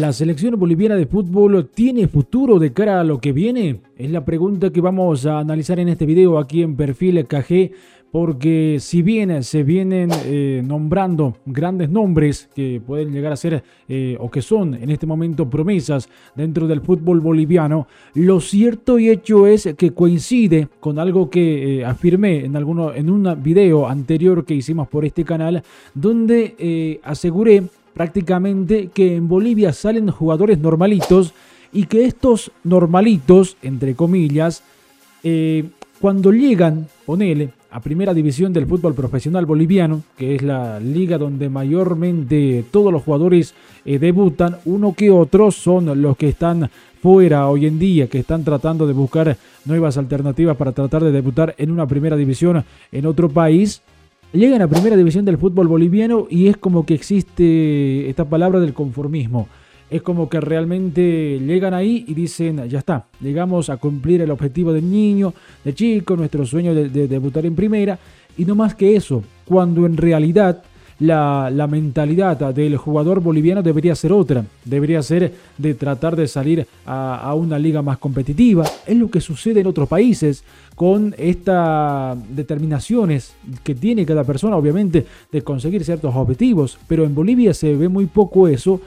¿La selección boliviana de fútbol tiene futuro de cara a lo que viene? Es la pregunta que vamos a analizar en este video aquí en Perfil KG, porque si bien se vienen eh, nombrando grandes nombres que pueden llegar a ser eh, o que son en este momento promesas dentro del fútbol boliviano, lo cierto y hecho es que coincide con algo que eh, afirmé en, alguno, en un video anterior que hicimos por este canal, donde aseguré prácticamente que en Bolivia salen jugadores normalitos y que estos normalitos, entre comillas, eh, cuando llegan, ponele, a primera división del fútbol profesional boliviano, que es la liga donde mayormente todos los jugadores eh, debutan, uno que otro son los que están fuera hoy en día, que están tratando de buscar nuevas alternativas para tratar de debutar en una primera división en otro país llegan a primera división del fútbol boliviano y es como que existe esta palabra del conformismo. Es como que realmente llegan ahí y dicen, ya está, llegamos a cumplir el objetivo del niño, del chico, nuestro sueño de, de debutar en primera. Y no más que eso, cuando en realidad la, mentalidad del jugador boliviano debería ser otra, debería ser de tratar de salir a, una liga más competitiva. Es lo que sucede en otros países con estas determinaciones que tiene cada persona, obviamente, de conseguir ciertos objetivos, pero en Bolivia se ve muy poco eso.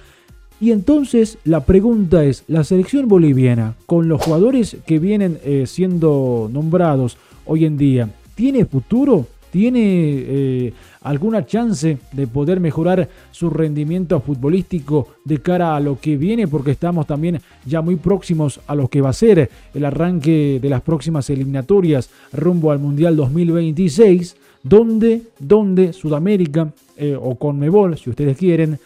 Y entonces la pregunta es, ¿la selección boliviana, con los jugadores que vienen eh, siendo nombrados hoy en día, tiene futuro? ¿Tiene eh, alguna chance de poder mejorar su rendimiento futbolístico de cara a lo que viene? Porque estamos también ya muy próximos a lo que va a ser el arranque de las próximas eliminatorias rumbo al Mundial 2026, donde, donde Sudamérica eh, o Conmebol, si ustedes quieren,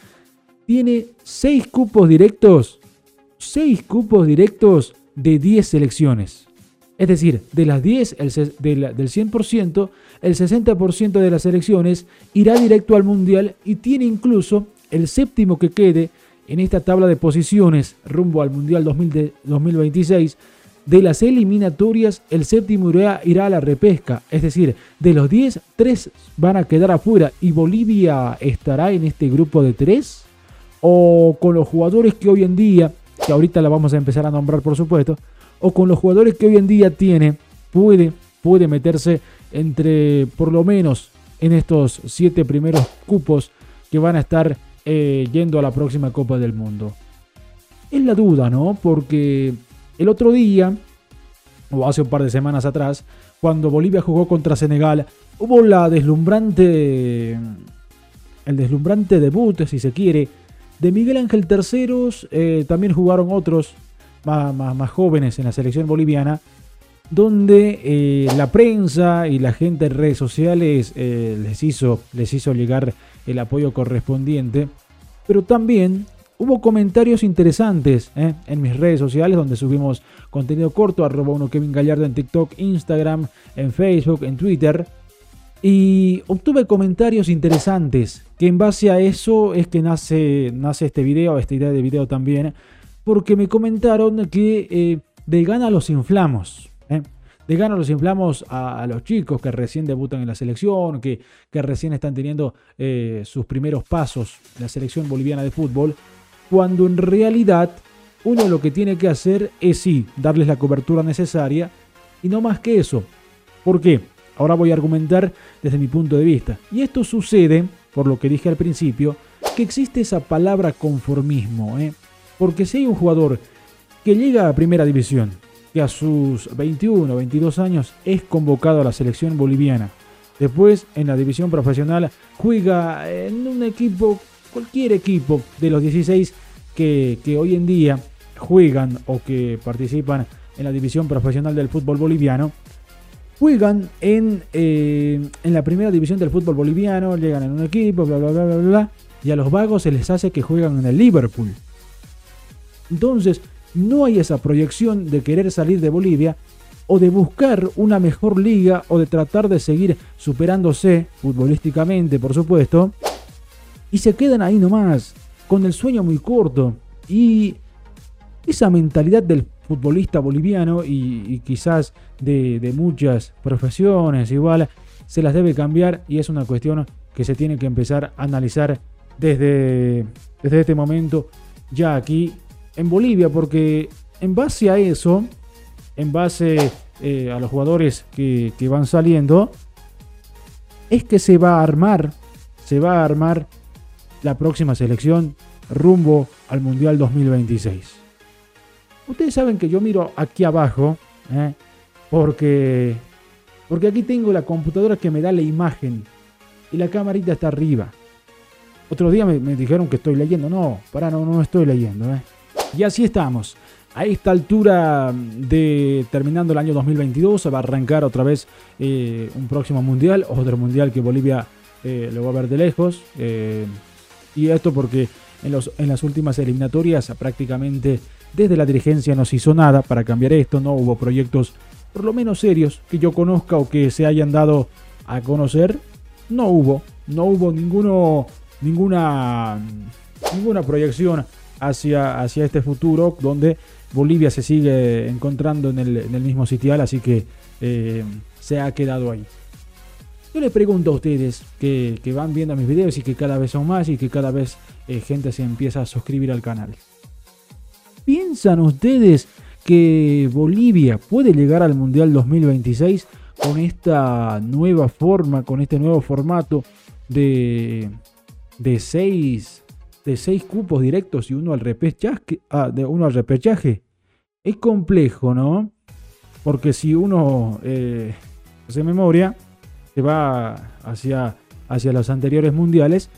tiene seis cupos directos, seis cupos directos de 10 selecciones. Es decir, de las 10, el, del 100%, el 60% de las elecciones irá directo al Mundial y tiene incluso el séptimo que quede en esta tabla de posiciones rumbo al Mundial 2026. De las eliminatorias, el séptimo irá, irá, a la repesca. Es decir, de los 10, 3 van a quedar afuera. ¿Y Bolivia estará en este grupo de 3? ¿O con los jugadores que hoy en día, que ahorita la vamos a empezar a nombrar por supuesto, o con los jugadores que hoy en día tiene, puede, puede meterse entre, por lo menos, en estos siete primeros cupos que van a estar eh, yendo a la próxima Copa del Mundo. Es la duda, ¿no? Porque el otro día, o hace un par de semanas atrás, cuando Bolivia jugó contra Senegal, hubo la deslumbrante, el deslumbrante debut, si se quiere, de Miguel Ángel Terceros. Eh, también jugaron otros más, jóvenes en la selección boliviana, donde eh, la prensa y la gente en redes sociales eh, les, hizo, les hizo llegar el apoyo correspondiente, pero también hubo comentarios interesantes eh, en mis redes sociales donde subimos contenido corto, arroba uno Kevin Gallardo en TikTok, Instagram, en Facebook, en Twitter. Y obtuve comentarios interesantes, que en base a eso es que nace, nace este video, esta idea de video también, porque me comentaron que eh, de gana los inflamos. ¿eh? De gana los inflamos a, los chicos que recién debutan en la selección, que, recién están teniendo eh, sus primeros pasos en la selección boliviana de fútbol, cuando en realidad uno lo que tiene que hacer es sí, darles la cobertura necesaria y no más que eso. ¿Por qué? Ahora voy a argumentar desde mi punto de vista. Y esto sucede, por lo que dije al principio, que existe esa palabra conformismo. ¿eh? Porque si hay un jugador que llega a primera división, que a sus 21 o 22 años es convocado a la selección boliviana, después en la división profesional juega en un equipo, cualquier equipo de los 16 que, hoy en día juegan o que participan en la división profesional del fútbol boliviano, juegan en, eh, en la primera división del fútbol boliviano, llegan en un equipo, bla, bla, bla, bla, bla, y a los vagos se les hace que juegan en el Liverpool. Entonces, no hay esa proyección de querer salir de Bolivia o de buscar una mejor liga o de tratar de seguir superándose futbolísticamente, por supuesto, y se quedan ahí nomás, con el sueño muy corto. Y esa mentalidad del futbolista boliviano y, quizás de, muchas profesiones igual, se las debe cambiar y es una cuestión que se tiene que empezar a analizar desde, desde este momento ya aquí en Bolivia, porque en base a eso, en base eh, a los jugadores que, van saliendo, es que se va a armar, se va a armar la próxima selección rumbo al Mundial 2026. Ustedes saben que yo miro aquí abajo, ¿eh? porque, porque aquí tengo la computadora que me da la imagen y la camarita está arriba. Otro día me, dijeron que estoy leyendo. No, para, no, no estoy leyendo. ¿eh? Y así estamos. A esta altura de terminando el año 2022 va a arrancar otra vez eh, un próximo mundial, otro mundial que Bolivia lo va a ver de lejos. y esto porque en, los, en las últimas eliminatorias prácticamente desde la dirigencia no se hizo nada para cambiar esto, no hubo proyectos por lo menos serios que yo conozca o que se hayan dado a conocer. No hubo, no hubo ninguno, ninguna, ninguna proyección hacia, hacia este futuro donde Bolivia se sigue encontrando en el, mismo sitial, así que eh, se ha quedado ahí. Yo les pregunto a ustedes que, van viendo mis videos y que cada vez son más y que cada vez eh, gente se empieza a suscribir al canal. ¿Piensan ustedes que Bolivia puede llegar al Mundial 2026 con esta nueva forma, con este nuevo formato de, de, seis, de seis cupos directos y uno al repechaje? Ah, de uno al repechaje? Es complejo, ¿no? Porque si uno eh, hace memoria, se va hacia, hacia los anteriores mundiales,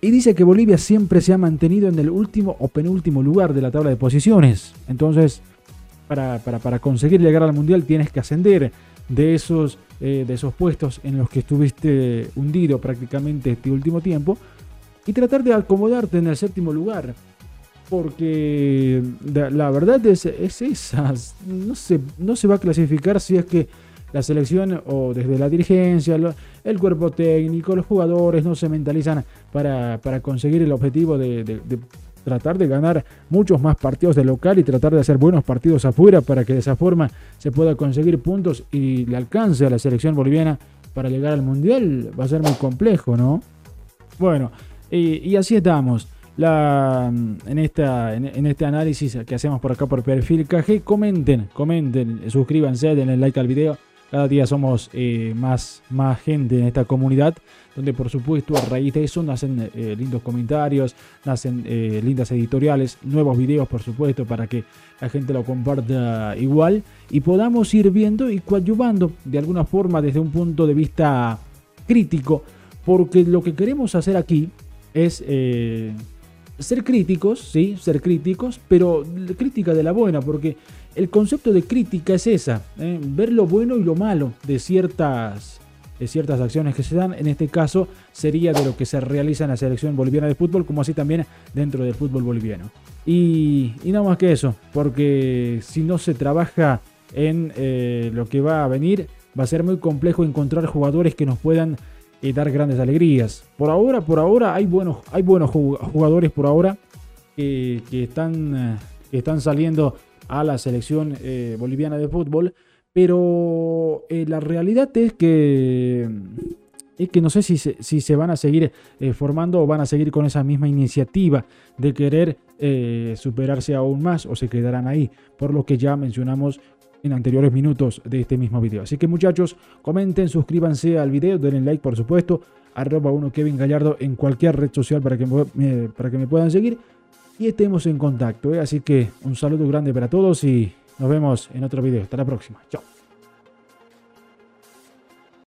y dice que Bolivia siempre se ha mantenido en el último o penúltimo lugar de la tabla de posiciones. Entonces, para, conseguir llegar al Mundial tienes que ascender de esos, eh, de esos puestos en los que estuviste hundido prácticamente este último tiempo y tratar de acomodarte en el séptimo lugar. Porque la verdad es, es esa. No se, no se va a clasificar si es que la selección o desde la dirigencia, el cuerpo técnico, los jugadores no se mentalizan para, conseguir el objetivo de, tratar de ganar muchos más partidos de local y tratar de hacer buenos partidos afuera para que de esa forma se pueda conseguir puntos y le alcance a la selección boliviana para llegar al mundial, va a ser muy complejo, ¿no? Bueno, y, así estamos. La, en, esta, en, este análisis que hacemos por acá por Perfil KG, comenten, comenten, suscríbanse, denle like al video cada día somos eh, más, más gente en esta comunidad, donde por supuesto a raíz de eso nacen eh, lindos comentarios, nacen eh, lindas editoriales, nuevos videos por supuesto para que la gente lo comparta igual y podamos ir viendo y coadyuvando de alguna forma desde un punto de vista crítico, porque lo que queremos hacer aquí es ser críticos, sí, ser críticos, pero crítica de la buena, porque el concepto de crítica es esa, ¿eh? ver lo bueno y lo malo de ciertas, de ciertas acciones que se dan. En este caso sería de lo que se realiza en la selección boliviana de fútbol, como así también dentro del fútbol boliviano. Y, y no más que eso, porque si no se trabaja en eh, lo que va a venir, va a ser muy complejo encontrar jugadores que nos puedan eh, dar grandes alegrías. Por ahora, por ahora hay buenos, hay buenos jugadores por ahora que, están, están saliendo a la selección eh, boliviana de fútbol, pero eh, la realidad es que es que no sé si se, si se van a seguir eh, formando o van a seguir con esa misma iniciativa de querer superarse aún más o se quedarán ahí, por lo que ya mencionamos en anteriores minutos de este mismo video. Así que muchachos, comenten, suscríbanse al video, denle like por supuesto, arroba uno Kevin Gallardo en cualquier red social para que, para que me puedan seguir y estemos en contacto. ¿eh? Así que un saludo grande para todos y nos vemos en otro video. Hasta la próxima. Chao.